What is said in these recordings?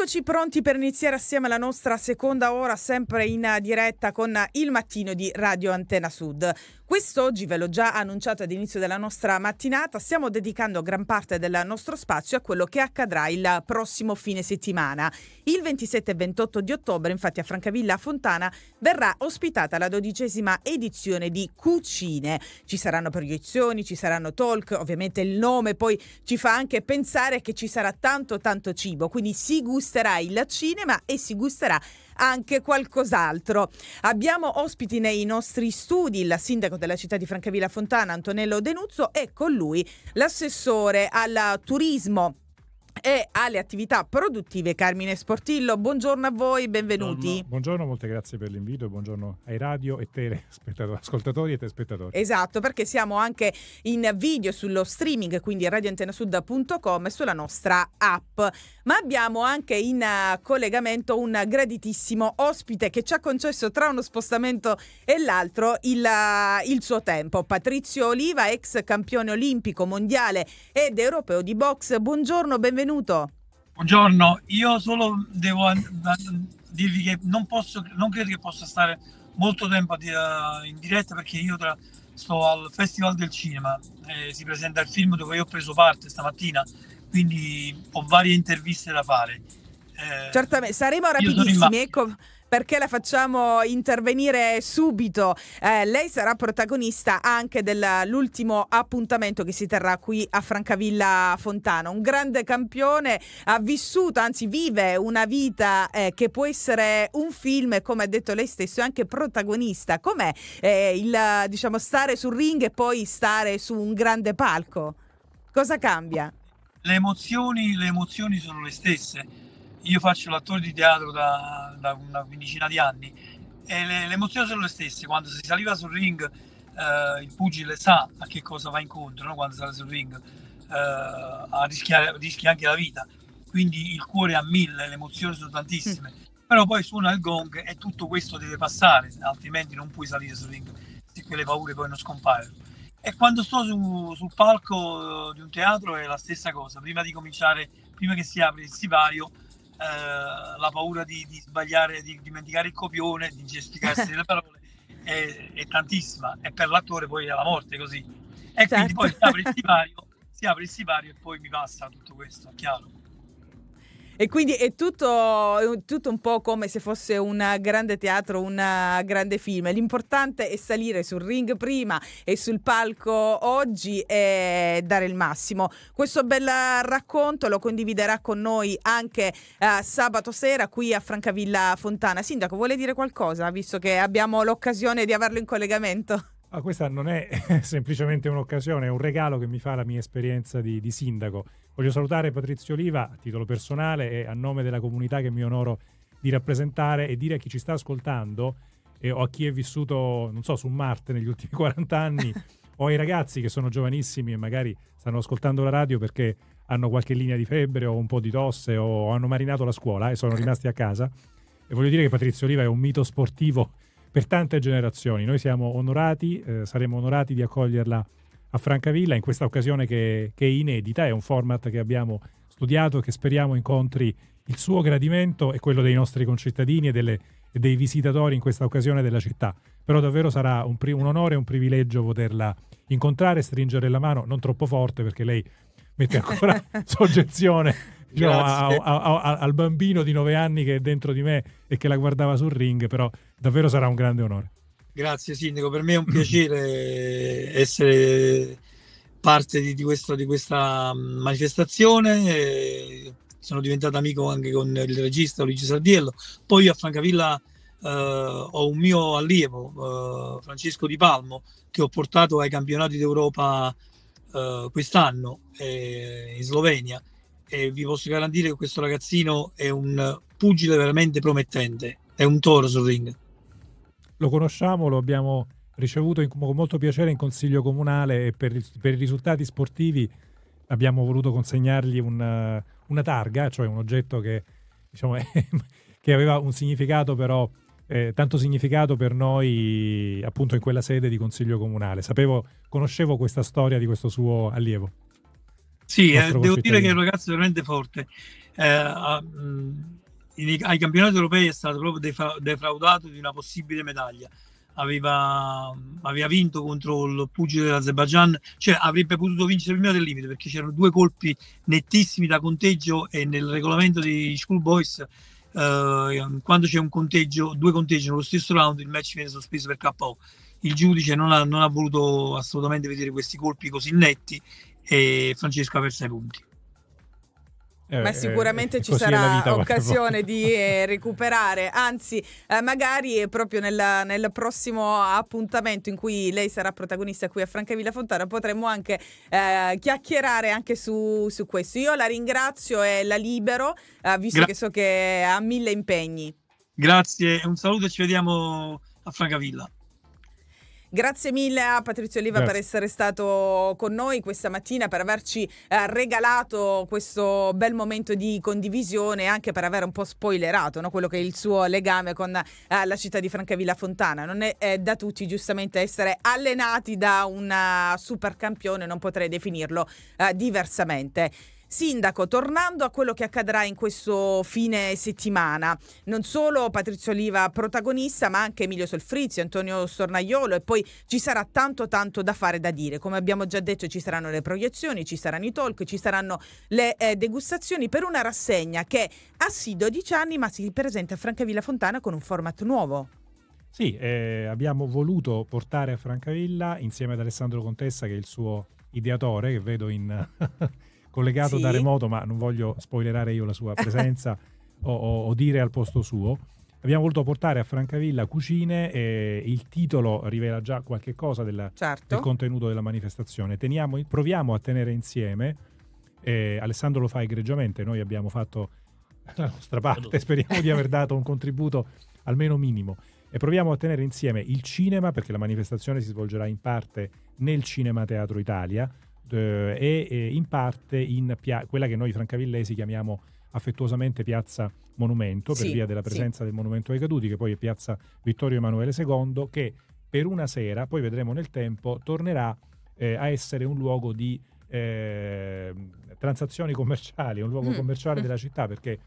Eccoci pronti per iniziare assieme la nostra seconda ora, sempre in diretta con il mattino di Radio Antena Sud. Quest'oggi, ve l'ho già annunciato ad inizio della nostra mattinata, stiamo dedicando gran parte del nostro spazio a quello che accadrà il prossimo fine settimana. Il 27 e 28 di ottobre, infatti, a Francavilla Fontana verrà ospitata la dodicesima edizione di Cucine. Ci saranno proiezioni, ci saranno talk, ovviamente il nome poi ci fa anche pensare che ci sarà tanto tanto cibo, quindi si gusterà il cinema e si gusterà anche qualcos'altro. Abbiamo ospiti nei nostri studi il sindaco della città di Francavilla Fontana, Antonello Denuzzo, e con lui l'assessore al turismo e alle attività produttive Carmine Sportillo. Buongiorno a voi, benvenuti. Buongiorno, buongiorno molte grazie per l'invito buongiorno ai radio e telespettatori e telespettatori. Esatto, perché siamo anche in video sullo streaming, quindi radioantenasud.com e sulla nostra app. Ma abbiamo anche in uh, collegamento un graditissimo ospite che ci ha concesso tra uno spostamento e l'altro il, uh, il suo tempo. Patrizio Oliva, ex campione olimpico, mondiale ed europeo di box. Buongiorno, benvenuto benvenuto. Buongiorno, io solo devo dirvi che non, posso, non credo che possa stare molto tempo in diretta perché io tra, sto al Festival del Cinema, eh, si presenta il film dove io ho preso parte stamattina, quindi ho varie interviste da fare. Eh, Certamente, saremo rapidissimi. Ecco, perché la facciamo intervenire subito. Eh, lei sarà protagonista anche dell'ultimo appuntamento che si terrà qui a Francavilla Fontana. Un grande campione, ha vissuto, anzi vive una vita eh, che può essere un film, come ha detto lei stesso, anche protagonista. Com'è eh, il diciamo stare sul ring e poi stare su un grande palco? Cosa cambia? Le emozioni, le emozioni sono le stesse io faccio l'attore di teatro da, da una quindicina di anni e le, le, emozioni sono le stesse. Quando si saliva sul ring, eh, il pugile sa a che cosa va incontro no? quando sale sul ring, eh, a rischiare, rischia anche la vita. Quindi il cuore a mille, le emozioni sono tantissime. Mm. Però poi suona il gong e tutto questo deve passare, altrimenti non puoi salire sul ring se quelle paure poi non scompaiono. E quando sto su, sul palco di un teatro è la stessa cosa. Prima di cominciare, prima che si apre il sipario, eh, la paura di, di, sbagliare, di dimenticare il copione, di gesticarsi delle parole è, è, tantissima e per l'attore poi è la morte così. E certo. quindi poi si apre il sipario, si apre il sipario e poi mi passa tutto questo, chiaro. E quindi è tutto, tutto, un po' come se fosse un grande teatro, un grande film. L'importante è salire sul ring prima e sul palco oggi e dare il massimo. Questo bel racconto lo condividerà con noi anche uh, sabato sera qui a Francavilla Fontana. Sindaco, vuole dire qualcosa, visto che abbiamo l'occasione di averlo in collegamento? Ah, questa non è semplicemente un'occasione, è un regalo che mi fa la mia esperienza di, di, sindaco. Voglio salutare Patrizio Oliva a titolo personale e a nome della comunità che mi onoro di rappresentare e dire a chi ci sta ascoltando e, o a chi è vissuto, non so, su Marte negli ultimi 40 anni o ai ragazzi che sono giovanissimi e magari stanno ascoltando la radio perché hanno qualche linea di febbre o un po' di tosse o hanno marinato la scuola e sono rimasti a casa. E voglio dire che Patrizio Oliva è un mito sportivo per tante generazioni. Noi siamo onorati, eh, saremo onorati di accoglierla a Francavilla in questa occasione che, che, è inedita, è un format che abbiamo studiato e che speriamo incontri il suo gradimento e quello dei nostri concittadini e, delle, e dei visitatori in questa occasione della città. Però davvero sarà un, un onore e un privilegio poterla incontrare, stringere la mano, non troppo forte perché lei mette ancora soggezione diciamo, a, a, a, al bambino di nove anni che è dentro di me e che la guardava sul ring, però davvero sarà un grande onore. Grazie Sindaco, per me è un piacere essere parte di, di, questo, di questa manifestazione. sono diventato amico anche con il regista Luigi Sardiello. Poi a Francavilla eh, ho un mio allievo, eh, Francesco Di Palmo, che ho portato ai campionati d'Europa eh, quest'anno eh, in Slovenia e vi posso garantire che questo ragazzino è un pugile veramente promettente, è un toro sul ring. Lo conosciamo, lo abbiamo ricevuto in, con molto piacere in consiglio comunale e per, per i risultati sportivi abbiamo voluto consegnargli una, una targa, cioè un oggetto che, diciamo, che aveva un significato però eh, tanto significato per noi appunto in quella sede di consiglio comunale. Sapevo, conoscevo questa storia di questo suo allievo. Sì, eh, devo dire che è un ragazzo veramente forte. Eh, a, mh, in, ai campionati europei è stato proprio defra- defraudato di una possibile medaglia. Aveva, aveva, vinto contro il pugile dell'Azerbaijan, cioè avrebbe potuto vincere prima del limite perché c'erano due colpi nettissimi da conteggio e nel regolamento dei Schoolboys eh, quando c'è un conteggio, due conteggi nello stesso round il match viene sospeso per KO. Il giudice non ha, non ha voluto assolutamente vedere questi colpi così netti e Francesco ha perso i punti. Eh, Ma sicuramente eh, ci sarà occasione di eh, recuperare, anzi eh, magari proprio nel, nel, prossimo appuntamento in cui lei sarà protagonista qui a Francavilla Fontana potremmo anche eh, chiacchierare anche su, su, questo. Io la ringrazio e la libero, eh, visto Gra- che so che ha mille impegni. Grazie, un saluto e ci vediamo a Francavilla. Grazie mille a Patrizio Oliva Grazie. per essere stato con noi questa mattina, per averci eh, regalato questo bel momento di condivisione e anche per aver un po' spoilerato no? quello che è il suo legame con eh, la città di Francavilla Fontana. Non è, è, da tutti giustamente essere allenati da un uh, super campione, non potrei definirlo uh, diversamente. Sindaco, tornando a quello che accadrà in questo fine settimana, non solo Patrizio Oliva protagonista, ma anche Emilio Solfrizio, Antonio Stornaiolo e poi ci sarà tanto tanto da fare da dire. Come abbiamo già detto ci saranno le proiezioni, ci saranno i talk, ci saranno le eh, degustazioni per una rassegna che ha sì 12 anni ma si presenta a Francavilla Fontana con un format nuovo. Sì, eh, abbiamo voluto portare a Francavilla insieme ad Alessandro Contessa che è il suo ideatore che vedo in collegato sì. da remoto, ma non voglio spoilerare io la sua presenza o, o, o, dire al posto suo. Abbiamo voluto portare a Francavilla Cucine e il titolo rivela già qualche cosa della, certo. del contenuto della manifestazione. Teniamo, proviamo a tenere insieme, eh, Alessandro lo fa egregiamente, noi abbiamo fatto la nostra parte, speriamo di aver dato un contributo almeno minimo e proviamo a tenere insieme il cinema perché la manifestazione si svolgerà in parte nel Cinema Teatro Italia, e eh, in parte in pia- quella che noi francavillesi chiamiamo affettuosamente Piazza Monumento, per sì, via della presenza sì. del Monumento ai Caduti, che poi è Piazza Vittorio Emanuele II, che per una sera, poi vedremo nel tempo, tornerà eh, a essere un luogo di eh, transazioni commerciali, un luogo mm. commerciale mm. della città, perché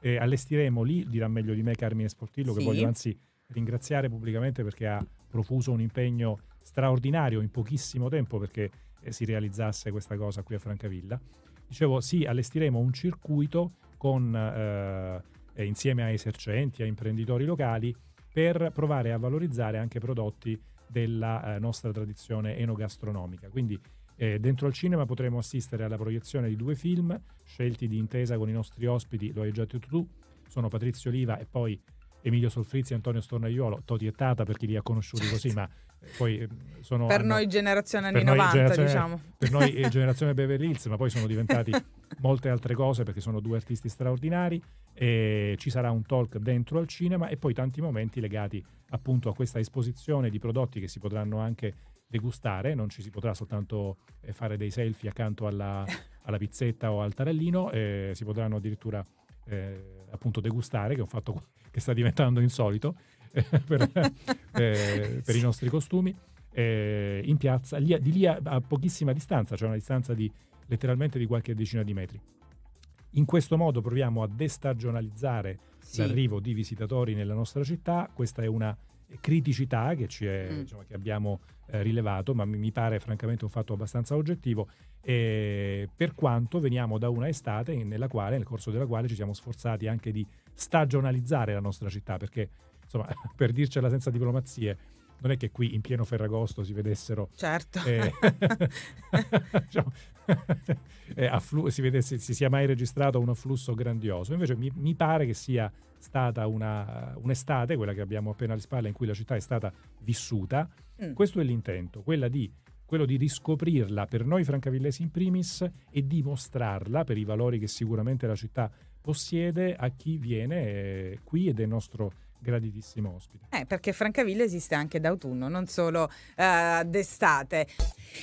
eh, allestiremo lì, dirà meglio di me Carmine Sportillo, sì. che voglio anzi ringraziare pubblicamente perché ha profuso un impegno straordinario in pochissimo tempo, perché si realizzasse questa cosa qui a Francavilla. Dicevo, sì, allestiremo un circuito con, eh, insieme a esercenti, a imprenditori locali, per provare a valorizzare anche prodotti della eh, nostra tradizione enogastronomica. Quindi eh, dentro al cinema potremo assistere alla proiezione di due film scelti di intesa con i nostri ospiti, lo hai già detto tu, sono Patrizio Oliva e poi Emilio Solfrizzi e Antonio Stornaiuolo, Toti e Tata per chi li ha conosciuti certo. così, ma eh, poi eh, sono... Per hanno, noi generazione anni 90, generazione, diciamo. Per noi generazione Beverly Hills, ma poi sono diventati molte altre cose perché sono due artisti straordinari e ci sarà un talk dentro al cinema e poi tanti momenti legati appunto a questa esposizione di prodotti che si potranno anche degustare, non ci si potrà soltanto eh, fare dei selfie accanto alla, alla pizzetta o al tarellino, eh, si potranno addirittura eh, appunto degustare, che è un fatto che sta diventando insolito per, eh, per i nostri costumi, eh, in piazza, lì, di lì a, a, pochissima distanza, cioè una distanza di letteralmente di qualche decina di metri. In questo modo proviamo a destagionalizzare sì. l'arrivo di visitatori nella nostra città, questa è una criticità che, è, mm. diciamo, che abbiamo eh, rilevato, ma mi, pare francamente un fatto abbastanza oggettivo, eh, per quanto veniamo da una estate nella quale, nel corso della quale ci siamo sforzati anche di stagionalizzare la nostra città, perché insomma, per dircela senza diplomazie, non è che qui in pieno Ferragosto si vedessero certo. eh, diciamo, eh, afflu- si, vedesse, si sia mai registrato un afflusso grandioso invece mi, mi pare che sia stata una, un'estate quella che abbiamo appena alle spalle in cui la città è stata vissuta mm. questo è l'intento di, quello di riscoprirla per noi francavillesi in primis e di mostrarla per i valori che sicuramente la città possiede a chi viene eh, qui ed è nostro graditissimo ospite. Eh, perché Francavilla esiste anche d'autunno, non solo uh, d'estate.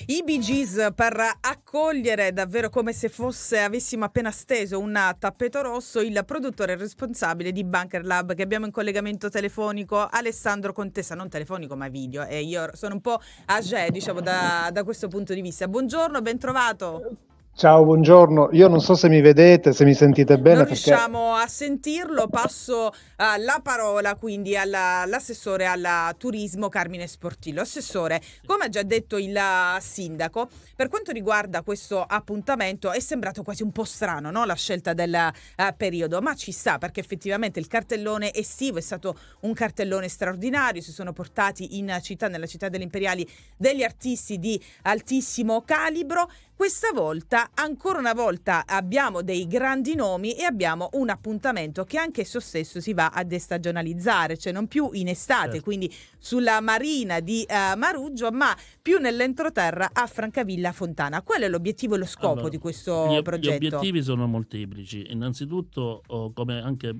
I Bee Gees per accogliere davvero come se fosse avessimo appena steso un tappeto rosso il produttore responsabile di Bunker Lab che abbiamo in collegamento telefonico Alessandro Contessa, non telefonico ma video e io sono un po' agé diciamo da, da questo punto di vista. Buongiorno, ben trovato. Ciao, buongiorno. Io non so se mi vedete, se mi sentite bene. Non perché... riusciamo a sentirlo, passo uh, la parola quindi alla, all'assessore al turismo Carmine Sportillo. Assessore, come ha già detto il sindaco, per quanto riguarda questo appuntamento è sembrato quasi un po' strano no? la scelta del uh, periodo, ma ci sta perché effettivamente il cartellone estivo è stato un cartellone straordinario, si sono portati in città, nella città delle Imperiali, degli artisti di altissimo calibro. Questa volta, ancora una volta, abbiamo dei grandi nomi e abbiamo un appuntamento che anche esso stesso si va a destagionalizzare, cioè non più in estate, certo. quindi sulla marina di uh, Maruggio, ma più nell'entroterra a Francavilla Fontana. Qual è l'obiettivo e lo scopo allora, di questo gli, progetto? Gli obiettivi sono molteplici. Innanzitutto, oh, come anche eh,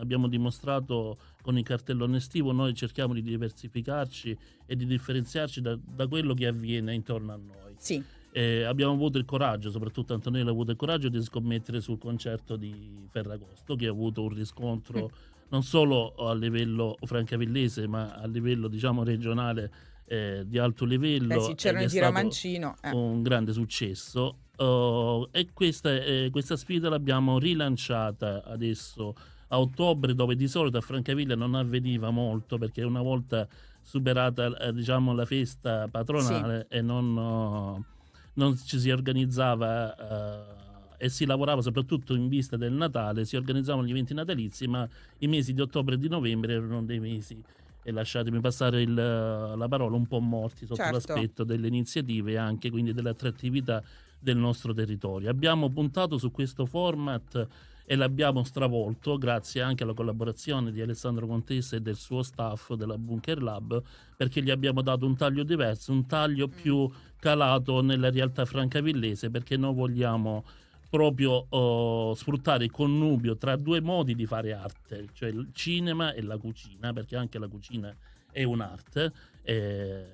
abbiamo dimostrato con il cartellone estivo, noi cerchiamo di diversificarci e di differenziarci da, da quello che avviene intorno a noi. Sì. Eh, abbiamo avuto il coraggio, soprattutto Antonella ha avuto il coraggio di scommettere sul concerto di Ferragosto, che ha avuto un riscontro non solo a livello francavillese, ma a livello diciamo regionale eh, di alto livello. Beh, sì, c'era il Mancino. Eh. Un grande successo. Uh, e questa, eh, questa sfida l'abbiamo rilanciata adesso a ottobre, dove di solito a Francavilla non avveniva molto, perché una volta superata eh, diciamo, la festa patronale sì. e non. Uh, non ci si organizzava uh, e si lavorava soprattutto in vista del Natale, si organizzavano gli eventi natalizi, ma i mesi di ottobre e di novembre erano dei mesi, e lasciatemi passare il, la parola, un po' morti sotto certo. l'aspetto delle iniziative e anche quindi dell'attrattività del nostro territorio. Abbiamo puntato su questo format e l'abbiamo stravolto grazie anche alla collaborazione di Alessandro Contessa e del suo staff della Bunker Lab perché gli abbiamo dato un taglio diverso, un taglio mm. più calato nella realtà francavillese perché noi vogliamo proprio uh, sfruttare il connubio tra due modi di fare arte, cioè il cinema e la cucina, perché anche la cucina è un'arte. E,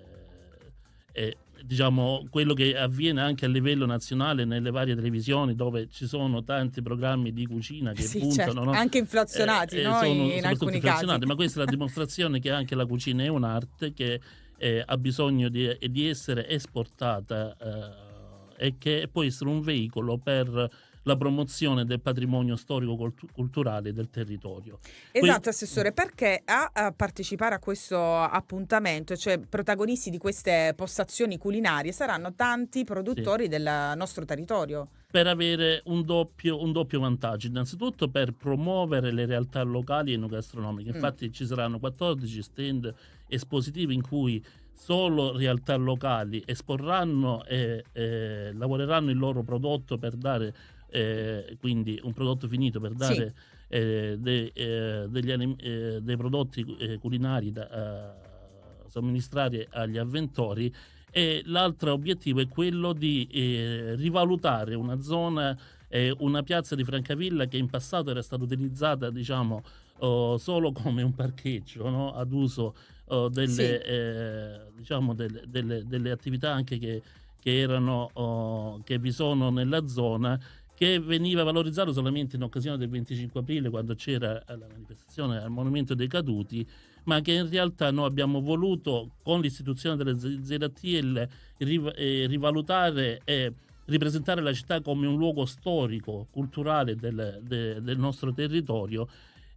e diciamo, quello che avviene anche a livello nazionale nelle varie televisioni dove ci sono tanti programmi di cucina che sì, puntano certo. no? anche inflazionati eh, eh, no? sono in alcuni casi ma questa è la dimostrazione che anche la cucina è un'arte che eh, ha bisogno di, di essere esportata eh, e che può essere un veicolo per la promozione del patrimonio storico-culturale del territorio. Esatto, que- Assessore, perché a, a, partecipare a questo appuntamento, cioè protagonisti di queste postazioni culinarie, saranno tanti produttori sì. del nostro territorio? Per avere un doppio, un doppio, vantaggio, innanzitutto per promuovere le realtà locali e enogastronomiche. Mm. Infatti mm. ci saranno 14 stand espositivi in cui solo realtà locali esporranno e, e lavoreranno il loro prodotto per dare eh, quindi un prodotto finito per dare sì. eh, de, eh, degli, eh, dei prodotti eh, culinari da somministrare agli avventori e l'altro obiettivo è quello di eh, rivalutare una zona una piazza di Francavilla che in passato era stata utilizzata diciamo oh, solo come un parcheggio no? ad uso oh, delle, sì. eh, diciamo delle, delle, delle, attività anche che, che erano oh, che vi sono nella zona che veniva valorizzato solamente in occasione del 25 aprile quando c'era la manifestazione al Monumento dei Caduti, ma che in realtà noi abbiamo voluto con l'istituzione delle ZTL eh, rivalutare e ripresentare la città come un luogo storico, culturale del, de, del nostro territorio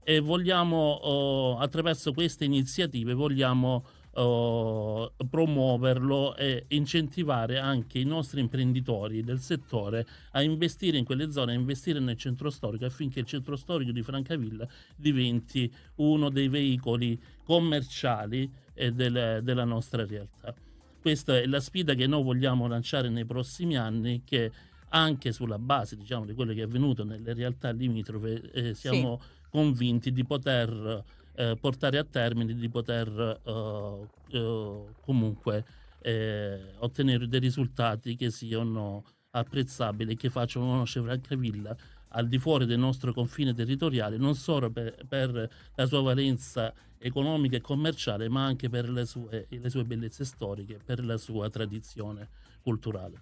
e vogliamo oh, attraverso queste iniziative vogliamo uh, promuoverlo e incentivare anche i nostri imprenditori del settore a investire in quelle zone, a investire nel centro storico affinché il centro storico di Francavilla diventi uno dei veicoli commerciali eh, del, della nostra realtà. Questa è la sfida che noi vogliamo lanciare nei prossimi anni che anche sulla base diciamo, di quello che è avvenuto nelle realtà limitrofe eh, siamo sì. convinti di poter eh, portare a termine, di poter eh, eh, comunque eh, ottenere dei risultati che siano apprezzabili e che facciano conoscere Francavilla al di fuori del nostro confine territoriale, non solo per, per, la sua valenza economica e commerciale, ma anche per le sue, le sue bellezze storiche, per la sua tradizione culturale.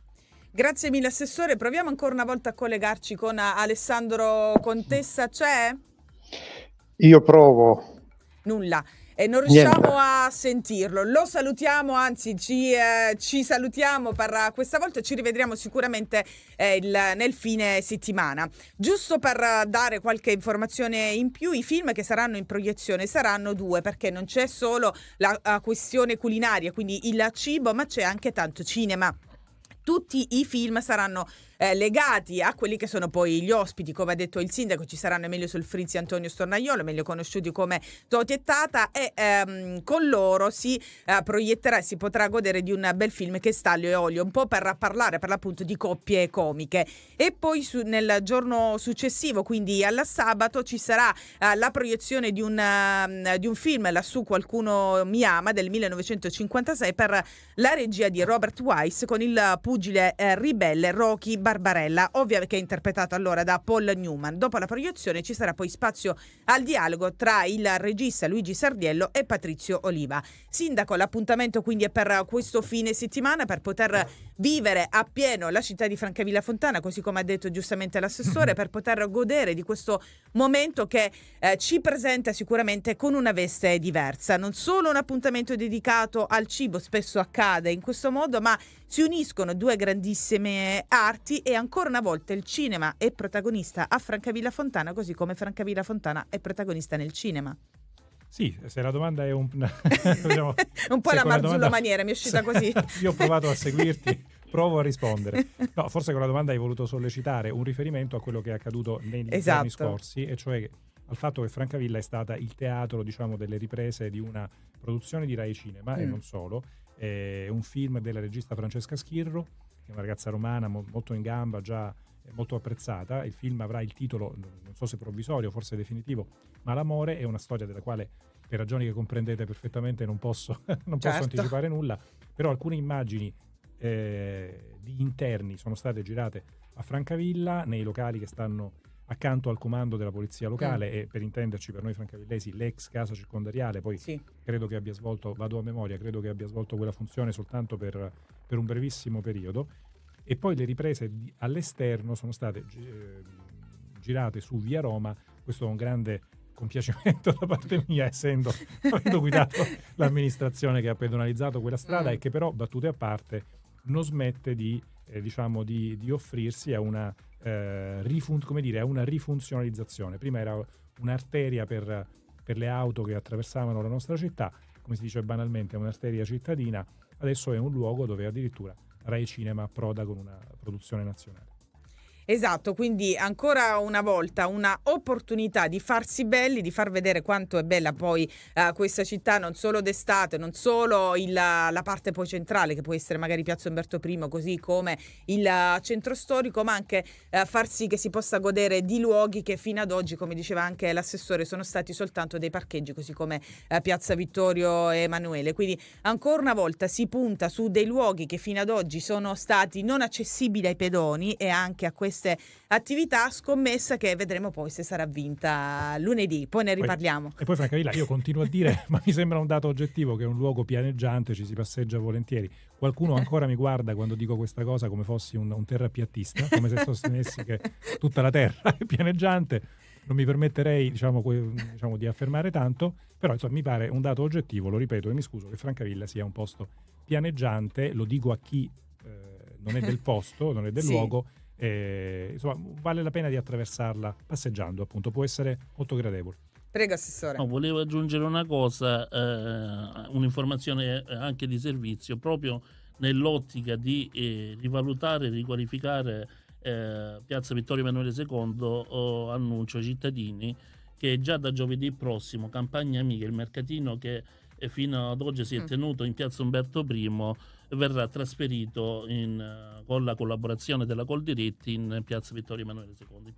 Grazie mille Assessore, proviamo ancora una volta a collegarci con Alessandro Contessa, c'è? Io provo nulla. e non riusciamo a sentirlo. Lo salutiamo, anzi ci, eh, ci salutiamo per questa volta, ci rivedremo sicuramente eh, il, nel fine settimana. Giusto per dare qualche informazione in più, i film che saranno in proiezione saranno due perché non c'è solo la, la questione culinaria, quindi il cibo, ma c'è anche tanto cinema. Tutti i film saranno eh, legati a quelli che sono poi gli ospiti, come ha detto il sindaco, ci saranno Emilio Solfrizzi e Antonio Stornaiolo, meglio conosciuti come Toti e Tata, e ehm, con loro si eh, proietterà si potrà godere di un bel film che è Staglio e Olio, un po' per parlare per l'appunto di coppie comiche. E poi su, nel giorno successivo, quindi alla sabato, ci sarà eh, la proiezione di un, uh, di un film, lassù qualcuno mi ama, del 1956 per la regia di Robert Weiss con il pugile eh, ribelle Rocky Barbarella, ovvia che è interpretato allora da Paul Newman. Dopo la proiezione ci sarà poi spazio al dialogo tra il regista Luigi Sardiello e Patrizio Oliva. Sindaco, l'appuntamento quindi è per questo fine settimana per poter vivere appieno la città di Francavilla Fontana, così come ha detto giustamente l'assessore, per poter godere di questo momento che eh, ci presenta sicuramente con una veste diversa. Non solo un appuntamento dedicato al cibo, spesso accade in questo modo, ma si uniscono due grandissime arti e ancora una volta il cinema è protagonista a Francavilla Fontana, così come Francavilla Fontana è protagonista nel cinema. Sì, se la domanda è un... diciamo, un po' la Marzullo domanda... maniera, mi è uscita così. Io ho provato a seguirti, provo a rispondere. No, forse con la domanda hai voluto sollecitare un riferimento a quello che è accaduto negli esatto. anni scorsi, e cioè al fatto che Francavilla è stata il teatro, diciamo, delle riprese di una produzione di Rai Cinema, mm. e non solo, è un film della regista Francesca Schirro, che è una ragazza romana mo- molto in gamba, già molto apprezzata. Il film avrà il titolo, non so se provvisorio, forse definitivo, ma L'amore è una storia della quale, per ragioni che comprendete perfettamente, non posso, non certo. posso anticipare nulla, però alcune immagini eh, di interni sono state girate a Francavilla, nei locali che stanno accanto al comando della polizia locale mm. e per intenderci per noi francavillesi l'ex casa circondariale, poi sì. credo che abbia svolto, vado a memoria, credo che abbia svolto quella funzione soltanto per, per un brevissimo periodo e poi le riprese all'esterno sono state eh, girate su via Roma, questo è un grande compiacimento da parte mia essendo avendo guidato l'amministrazione che ha pedonalizzato quella strada mm. e che però battute a parte non smette di, eh, diciamo, di, di offrirsi a una eh, rifun- come dire, a una rifunzionalizzazione. Prima era un'arteria per, per, le auto che attraversavano la nostra città, come si dice banalmente, è un'arteria cittadina, adesso è un luogo dove addirittura Rai Cinema approda con una produzione nazionale. Esatto, quindi ancora una volta una opportunità di farsi belli, di far vedere quanto è bella poi uh, questa città, non solo d'estate, non solo il, la parte poi centrale che può essere magari Piazza Umberto I, così come il uh, centro storico, ma anche uh, far sì che si possa godere di luoghi che fino ad oggi, come diceva anche l'assessore, sono stati soltanto dei parcheggi, così come Piazza Vittorio Emanuele. Quindi ancora una volta si punta su dei luoghi che fino ad oggi sono stati non accessibili ai pedoni e anche a questi queste attività, scommessa che vedremo poi se sarà vinta lunedì, poi ne riparliamo. Poi, e poi Francavilla, io continuo a dire, ma mi sembra un dato oggettivo che è un luogo pianeggiante, ci si passeggia volentieri. Qualcuno ancora mi guarda quando dico questa cosa come fossi un, un terrapiattista, come se sostenessi che tutta la terra è pianeggiante. Non mi permetterei diciamo, diciamo, di affermare tanto, però insomma, mi pare un dato oggettivo, lo ripeto e mi scuso, che Francavilla sia un posto pianeggiante, lo dico a chi eh, non è del posto, non è del sì. luogo, e, insomma, vale la pena di attraversarla passeggiando, appunto, può essere molto gradevole. Prego, Assessore. No, volevo aggiungere una cosa, eh, un'informazione anche di servizio, proprio nell'ottica di eh, rivalutare e riqualificare eh, Piazza Vittorio Emanuele II, oh, annuncio ai cittadini che già da giovedì prossimo, campagna amica, il mercatino che fino ad oggi si è mm. tenuto in Piazza Umberto I, verrà trasferito in, eh, con la collaborazione della Coldiretti in piazza Vittorio Emanuele II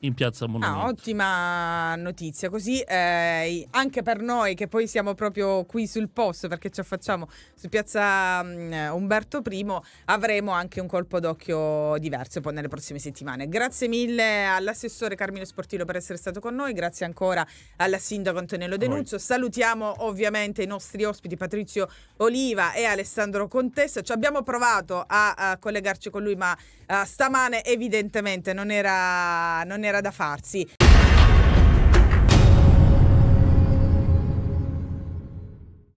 in piazza Monumento. Ah, ottima notizia, così eh, anche per noi che poi siamo proprio qui sul posto perché ci affacciamo su piazza um, Umberto I avremo anche un colpo d'occhio diverso poi nelle prossime settimane. Grazie mille all'assessore Carmine Sportillo per essere stato con noi, grazie ancora alla sindaco Antonello Denunzio. Salutiamo ovviamente i nostri ospiti Patrizio Oliva e Alessandro Contessa. Ci abbiamo provato a, a collegarci con lui ma uh, stamane evidentemente non era, non era da farsi.